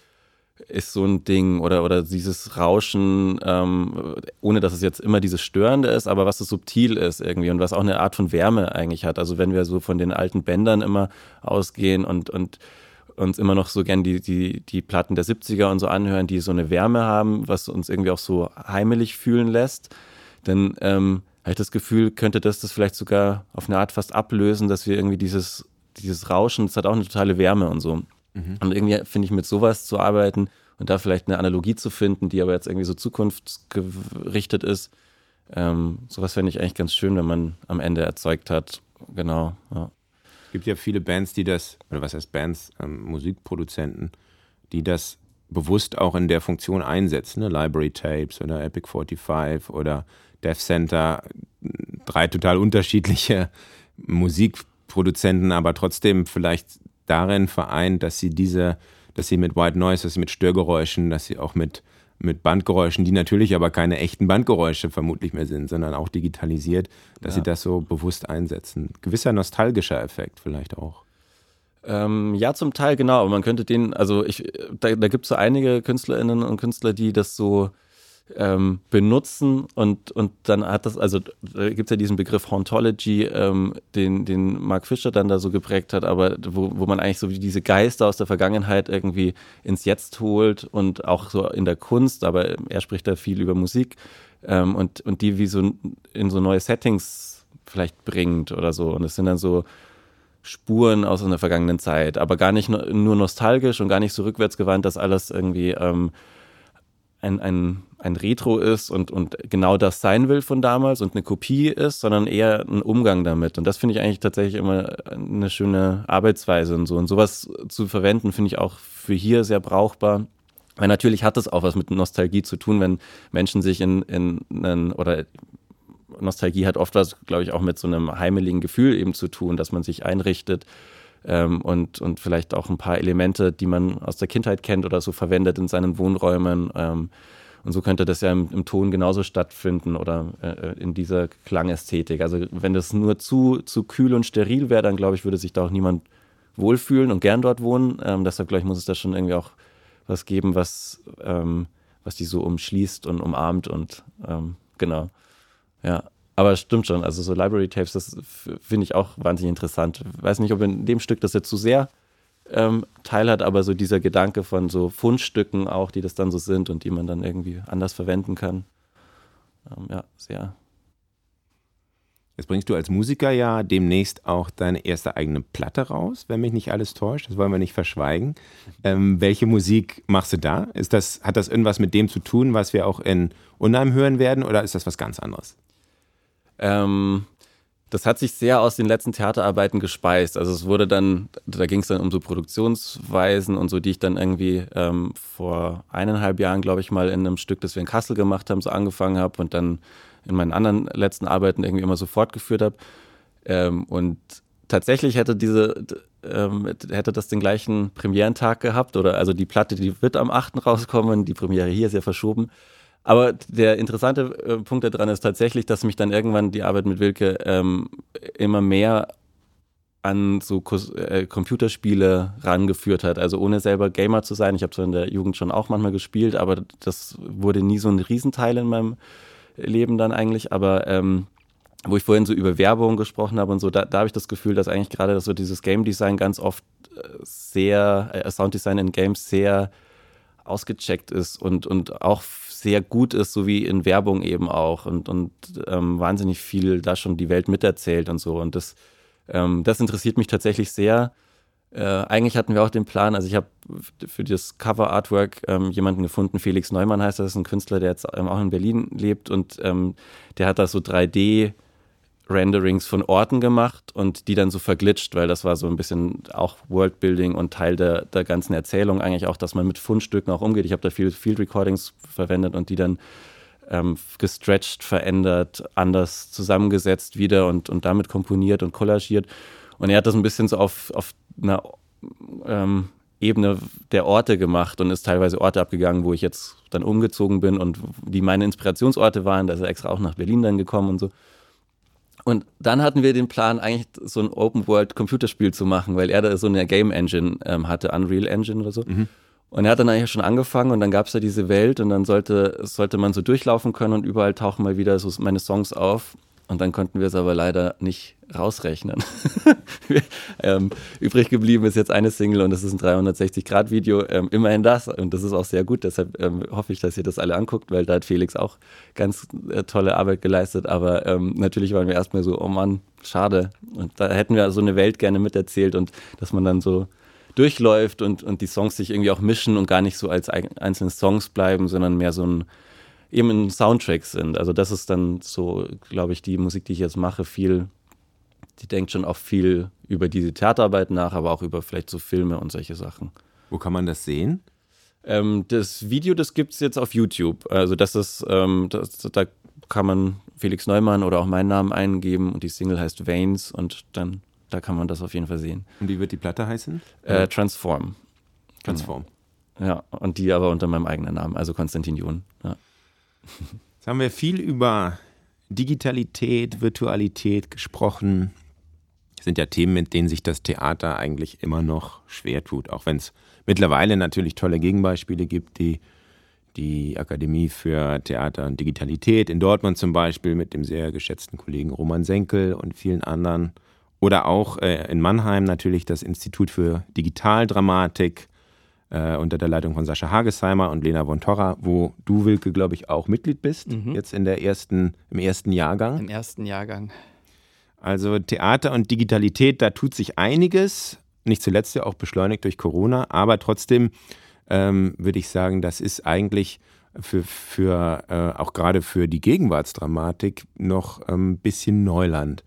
ist so ein Ding oder, oder dieses Rauschen, ähm, ohne dass es jetzt immer dieses Störende ist, aber was so subtil ist irgendwie und was auch eine Art von Wärme eigentlich hat. Also wenn wir so von den alten Bändern immer ausgehen und, und uns immer noch so gern die, die, die Platten der 70er und so anhören, die so eine Wärme haben, was uns irgendwie auch so heimelig fühlen lässt, dann ähm, habe ich das Gefühl, könnte das das vielleicht sogar auf eine Art fast ablösen, dass wir irgendwie dieses, dieses Rauschen, das hat auch eine totale Wärme und so. Mhm. Und irgendwie finde ich mit sowas zu arbeiten und da vielleicht eine Analogie zu finden, die aber jetzt irgendwie so zukunftsgerichtet ist, ähm, sowas fände ich eigentlich ganz schön, wenn man am Ende erzeugt hat. Genau. Ja. Es gibt ja viele Bands, die das, oder was heißt Bands, ähm, Musikproduzenten, die das bewusst auch in der Funktion einsetzen, ne? Library Tapes oder Epic 45 oder Death Center, drei total unterschiedliche Musikproduzenten, aber trotzdem vielleicht darin vereint, dass sie diese, dass sie mit White Noise, dass sie mit Störgeräuschen, dass sie auch mit, mit Bandgeräuschen, die natürlich aber keine echten Bandgeräusche vermutlich mehr sind, sondern auch digitalisiert, dass ja. sie das so bewusst einsetzen. Gewisser nostalgischer Effekt vielleicht auch. Ähm, ja, zum Teil genau. Man könnte den, also ich, da, da gibt es so einige Künstlerinnen und Künstler, die das so ähm, benutzen und, und dann hat das, also da gibt es ja diesen Begriff Hauntology, ähm, den, den Mark Fischer dann da so geprägt hat, aber wo, wo man eigentlich so wie diese Geister aus der Vergangenheit irgendwie ins Jetzt holt und auch so in der Kunst, aber er spricht da viel über Musik ähm, und, und die wie so in so neue Settings vielleicht bringt oder so. Und es sind dann so Spuren aus einer vergangenen Zeit, aber gar nicht nur nostalgisch und gar nicht so rückwärtsgewandt, dass alles irgendwie ähm, ein, ein, ein Retro ist und, und genau das sein will von damals und eine Kopie ist, sondern eher ein Umgang damit. Und das finde ich eigentlich tatsächlich immer eine schöne Arbeitsweise und so. Und sowas zu verwenden, finde ich auch für hier sehr brauchbar. Weil natürlich hat es auch was mit Nostalgie zu tun, wenn Menschen sich in, in einen, oder Nostalgie hat oft was, glaube ich, auch mit so einem heimeligen Gefühl eben zu tun, dass man sich einrichtet ähm, und, und vielleicht auch ein paar Elemente, die man aus der Kindheit kennt oder so verwendet in seinen Wohnräumen. Ähm, und so könnte das ja im, im Ton genauso stattfinden oder äh, in dieser Klangästhetik. Also wenn das nur zu, zu kühl und steril wäre, dann glaube ich, würde sich da auch niemand wohlfühlen und gern dort wohnen. Ähm, deshalb glaube ich, muss es da schon irgendwie auch was geben, was, ähm, was die so umschließt und umarmt und ähm, genau. Ja. Aber stimmt schon, also so Library Tapes, das finde ich auch wahnsinnig interessant. Weiß nicht, ob in dem Stück das jetzt zu sehr ähm, Teil hat, aber so dieser Gedanke von so Fundstücken auch, die das dann so sind und die man dann irgendwie anders verwenden kann. Ähm, ja, sehr. Jetzt bringst du als Musiker ja demnächst auch deine erste eigene Platte raus, wenn mich nicht alles täuscht. Das wollen wir nicht verschweigen. Ähm, welche Musik machst du da? Ist das, hat das irgendwas mit dem zu tun, was wir auch in Unheim hören werden, oder ist das was ganz anderes? Ähm, das hat sich sehr aus den letzten Theaterarbeiten gespeist. Also es wurde dann, da ging es dann um so Produktionsweisen und so, die ich dann irgendwie ähm, vor eineinhalb Jahren, glaube ich, mal in einem Stück, das wir in Kassel gemacht haben, so angefangen habe und dann in meinen anderen letzten Arbeiten irgendwie immer so fortgeführt habe. Ähm, und tatsächlich hätte diese, ähm, hätte das den gleichen Premierentag gehabt oder also die Platte, die wird am 8. rauskommen, die Premiere hier ist ja verschoben. Aber der interessante äh, Punkt daran ist tatsächlich, dass mich dann irgendwann die Arbeit mit Wilke ähm, immer mehr an so äh, Computerspiele rangeführt hat. Also ohne selber Gamer zu sein. Ich habe so in der Jugend schon auch manchmal gespielt, aber das wurde nie so ein Riesenteil in meinem Leben dann eigentlich. Aber ähm, wo ich vorhin so über Werbung gesprochen habe und so, da, da habe ich das Gefühl, dass eigentlich gerade so dieses Game Design ganz oft äh, sehr, äh, Sounddesign in Games sehr ausgecheckt ist und, und auch sehr gut ist, so wie in Werbung eben auch und, und ähm, wahnsinnig viel da schon die Welt miterzählt und so. Und das, ähm, das interessiert mich tatsächlich sehr. Äh, eigentlich hatten wir auch den Plan, also ich habe für das Cover Artwork ähm, jemanden gefunden, Felix Neumann heißt das, ist ein Künstler, der jetzt ähm, auch in Berlin lebt und ähm, der hat da so 3D Renderings von Orten gemacht und die dann so verglitscht, weil das war so ein bisschen auch Worldbuilding und Teil der, der ganzen Erzählung eigentlich auch, dass man mit Fundstücken auch umgeht. Ich habe da viel Field Recordings verwendet und die dann ähm, gestretched, verändert, anders zusammengesetzt wieder und, und damit komponiert und kollagiert. Und er hat das ein bisschen so auf, auf einer ähm, Ebene der Orte gemacht und ist teilweise Orte abgegangen, wo ich jetzt dann umgezogen bin und die meine Inspirationsorte waren. Da ist er extra auch nach Berlin dann gekommen und so. Und dann hatten wir den Plan, eigentlich so ein Open-World-Computerspiel zu machen, weil er da so eine Game Engine ähm, hatte, Unreal Engine oder so. Mhm. Und er hat dann eigentlich schon angefangen und dann gab es da diese Welt und dann sollte, sollte man so durchlaufen können und überall tauchen mal wieder so meine Songs auf. Und dann konnten wir es aber leider nicht rausrechnen. ähm, übrig geblieben ist jetzt eine Single und das ist ein 360-Grad-Video. Ähm, immerhin das und das ist auch sehr gut. Deshalb ähm, hoffe ich, dass ihr das alle anguckt, weil da hat Felix auch ganz äh, tolle Arbeit geleistet. Aber ähm, natürlich waren wir erstmal so, oh Mann, schade. Und da hätten wir so eine Welt gerne miterzählt und dass man dann so durchläuft und, und die Songs sich irgendwie auch mischen und gar nicht so als einzelne Songs bleiben, sondern mehr so ein eben in Soundtracks sind. Also das ist dann so, glaube ich, die Musik, die ich jetzt mache, viel, die denkt schon auch viel über diese Theaterarbeit nach, aber auch über vielleicht so Filme und solche Sachen. Wo kann man das sehen? Ähm, das Video, das gibt es jetzt auf YouTube. Also das ist, ähm, das, da kann man Felix Neumann oder auch meinen Namen eingeben und die Single heißt Veins und dann da kann man das auf jeden Fall sehen. Und wie wird die Platte heißen? Äh, Transform. Transform. Genau. Ja, und die aber unter meinem eigenen Namen, also Konstantin John. Jetzt haben wir viel über Digitalität, Virtualität gesprochen. Das sind ja Themen, mit denen sich das Theater eigentlich immer noch schwer tut, auch wenn es mittlerweile natürlich tolle Gegenbeispiele gibt, die die Akademie für Theater und Digitalität in Dortmund zum Beispiel mit dem sehr geschätzten Kollegen Roman Senkel und vielen anderen. Oder auch äh, in Mannheim natürlich das Institut für Digitaldramatik äh, unter der Leitung von Sascha Hagesheimer und Lena von Torra, wo du, Wilke, glaube ich, auch Mitglied bist, mhm. jetzt in der ersten, im ersten Jahrgang. Im ersten Jahrgang. Also Theater und Digitalität, da tut sich einiges, nicht zuletzt ja auch beschleunigt durch Corona, aber trotzdem ähm, würde ich sagen, das ist eigentlich für, für äh, auch gerade für die Gegenwartsdramatik noch ein ähm, bisschen Neuland.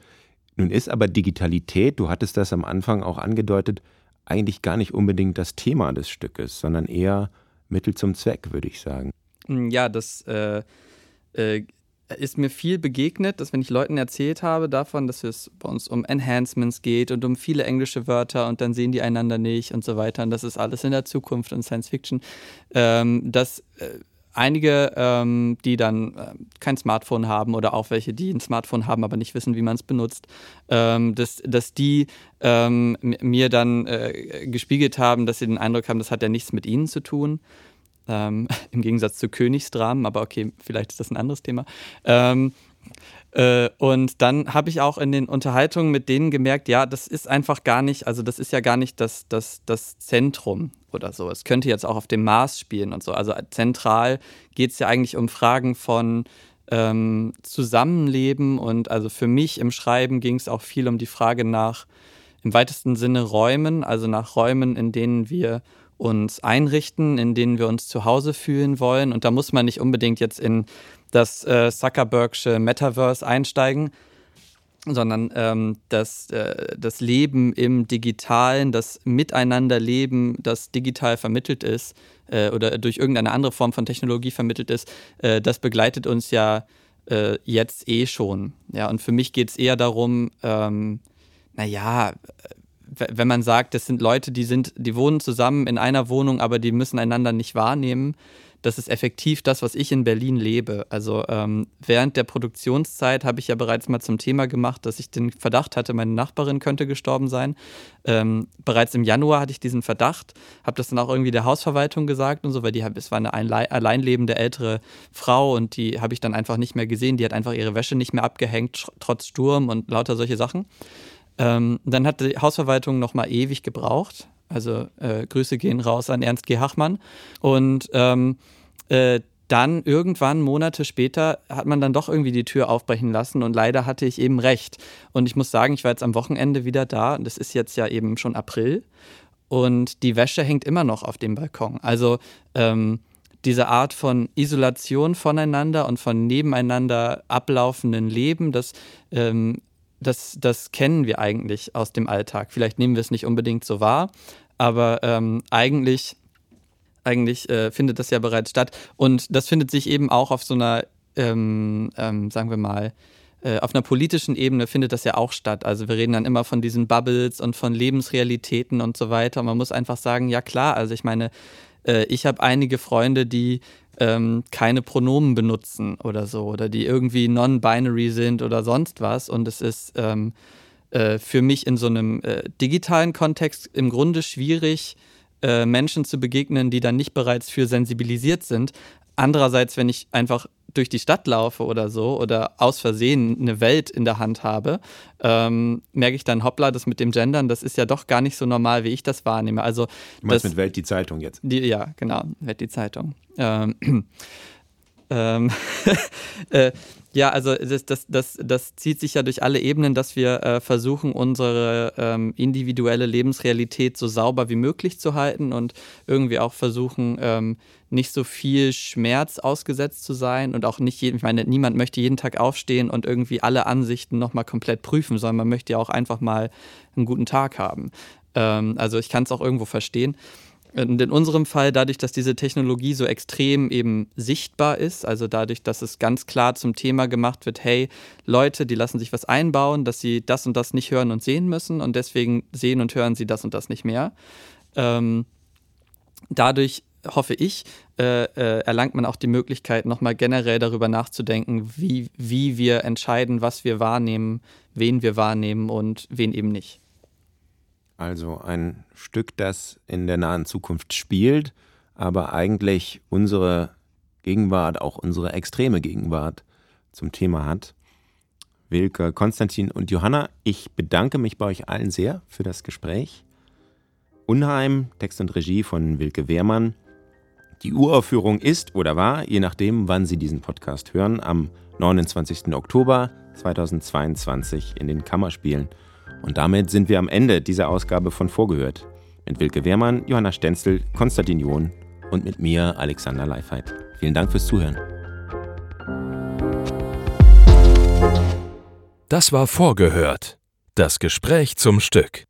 Nun ist aber Digitalität, du hattest das am Anfang auch angedeutet, eigentlich gar nicht unbedingt das Thema des Stückes, sondern eher Mittel zum Zweck, würde ich sagen. Mm, ja, das äh, äh, ist mir viel begegnet, dass wenn ich Leuten erzählt habe davon, dass es bei uns um Enhancements geht und um viele englische Wörter und dann sehen die einander nicht und so weiter und das ist alles in der Zukunft und Science Fiction, ähm, dass äh, einige, ähm, die dann äh, kein Smartphone haben oder auch welche, die ein Smartphone haben, aber nicht wissen, wie man es benutzt, ähm, dass, dass die ähm, mir dann äh, gespiegelt haben, dass sie den Eindruck haben, das hat ja nichts mit ihnen zu tun. Ähm, Im Gegensatz zu Königsdramen, aber okay, vielleicht ist das ein anderes Thema. Ähm, äh, und dann habe ich auch in den Unterhaltungen mit denen gemerkt, ja, das ist einfach gar nicht, also das ist ja gar nicht das, das, das Zentrum oder so. Es könnte jetzt auch auf dem Mars spielen und so. Also zentral geht es ja eigentlich um Fragen von ähm, Zusammenleben und also für mich im Schreiben ging es auch viel um die Frage nach im weitesten Sinne Räumen, also nach Räumen, in denen wir uns einrichten, in denen wir uns zu Hause fühlen wollen. Und da muss man nicht unbedingt jetzt in das äh, Zuckerbergsche Metaverse einsteigen, sondern ähm, das, äh, das Leben im Digitalen, das Miteinanderleben, das digital vermittelt ist äh, oder durch irgendeine andere Form von Technologie vermittelt ist, äh, das begleitet uns ja äh, jetzt eh schon. Ja, und für mich geht es eher darum, ähm, naja, wenn man sagt, das sind Leute, die sind, die wohnen zusammen in einer Wohnung, aber die müssen einander nicht wahrnehmen, das ist effektiv das, was ich in Berlin lebe. Also ähm, während der Produktionszeit habe ich ja bereits mal zum Thema gemacht, dass ich den Verdacht hatte, meine Nachbarin könnte gestorben sein. Ähm, bereits im Januar hatte ich diesen Verdacht, habe das dann auch irgendwie der Hausverwaltung gesagt und so, weil die es war eine alleinlebende ältere Frau und die habe ich dann einfach nicht mehr gesehen. Die hat einfach ihre Wäsche nicht mehr abgehängt, trotz Sturm und lauter solche Sachen. Ähm, dann hat die Hausverwaltung noch mal ewig gebraucht. Also äh, Grüße gehen raus an Ernst G. Hachmann. Und ähm, äh, dann irgendwann, Monate später, hat man dann doch irgendwie die Tür aufbrechen lassen und leider hatte ich eben recht. Und ich muss sagen, ich war jetzt am Wochenende wieder da und es ist jetzt ja eben schon April und die Wäsche hängt immer noch auf dem Balkon. Also ähm, diese Art von Isolation voneinander und von nebeneinander ablaufenden Leben, das, ähm, das, das kennen wir eigentlich aus dem Alltag. Vielleicht nehmen wir es nicht unbedingt so wahr, aber ähm, eigentlich, eigentlich äh, findet das ja bereits statt. Und das findet sich eben auch auf so einer, ähm, ähm, sagen wir mal, äh, auf einer politischen Ebene findet das ja auch statt. Also wir reden dann immer von diesen Bubbles und von Lebensrealitäten und so weiter. Man muss einfach sagen, ja klar, also ich meine, äh, ich habe einige Freunde, die ähm, keine Pronomen benutzen oder so oder die irgendwie non-binary sind oder sonst was und es ist ähm, äh, für mich in so einem äh, digitalen Kontext im Grunde schwierig, äh, Menschen zu begegnen, die dann nicht bereits für sensibilisiert sind. Andererseits, wenn ich einfach durch die Stadt laufe oder so oder aus Versehen eine Welt in der Hand habe, ähm, merke ich dann, hoppla, das mit dem Gendern, das ist ja doch gar nicht so normal, wie ich das wahrnehme. Also, du meinst das, mit Welt die Zeitung jetzt? Die, ja, genau, Welt die Zeitung. Ähm, ähm, äh, ja, also das, das, das, das zieht sich ja durch alle Ebenen, dass wir äh, versuchen, unsere ähm, individuelle Lebensrealität so sauber wie möglich zu halten und irgendwie auch versuchen, ähm, nicht so viel Schmerz ausgesetzt zu sein und auch nicht jeden, ich meine, niemand möchte jeden Tag aufstehen und irgendwie alle Ansichten nochmal komplett prüfen, sondern man möchte ja auch einfach mal einen guten Tag haben. Ähm, also ich kann es auch irgendwo verstehen. Und in unserem Fall, dadurch, dass diese Technologie so extrem eben sichtbar ist, also dadurch, dass es ganz klar zum Thema gemacht wird, hey, Leute, die lassen sich was einbauen, dass sie das und das nicht hören und sehen müssen und deswegen sehen und hören sie das und das nicht mehr. Ähm, dadurch hoffe ich, äh, äh, erlangt man auch die Möglichkeit, nochmal generell darüber nachzudenken, wie, wie wir entscheiden, was wir wahrnehmen, wen wir wahrnehmen und wen eben nicht. Also ein Stück, das in der nahen Zukunft spielt, aber eigentlich unsere Gegenwart, auch unsere extreme Gegenwart zum Thema hat. Wilke, Konstantin und Johanna, ich bedanke mich bei euch allen sehr für das Gespräch. Unheim, Text und Regie von Wilke Wehrmann. Die Uraufführung ist oder war, je nachdem, wann Sie diesen Podcast hören, am 29. Oktober 2022 in den Kammerspielen. Und damit sind wir am Ende dieser Ausgabe von Vorgehört. Mit Wilke Wehrmann, Johanna Stenzel, Konstantin John und mit mir, Alexander Leifheit. Vielen Dank fürs Zuhören. Das war Vorgehört. Das Gespräch zum Stück.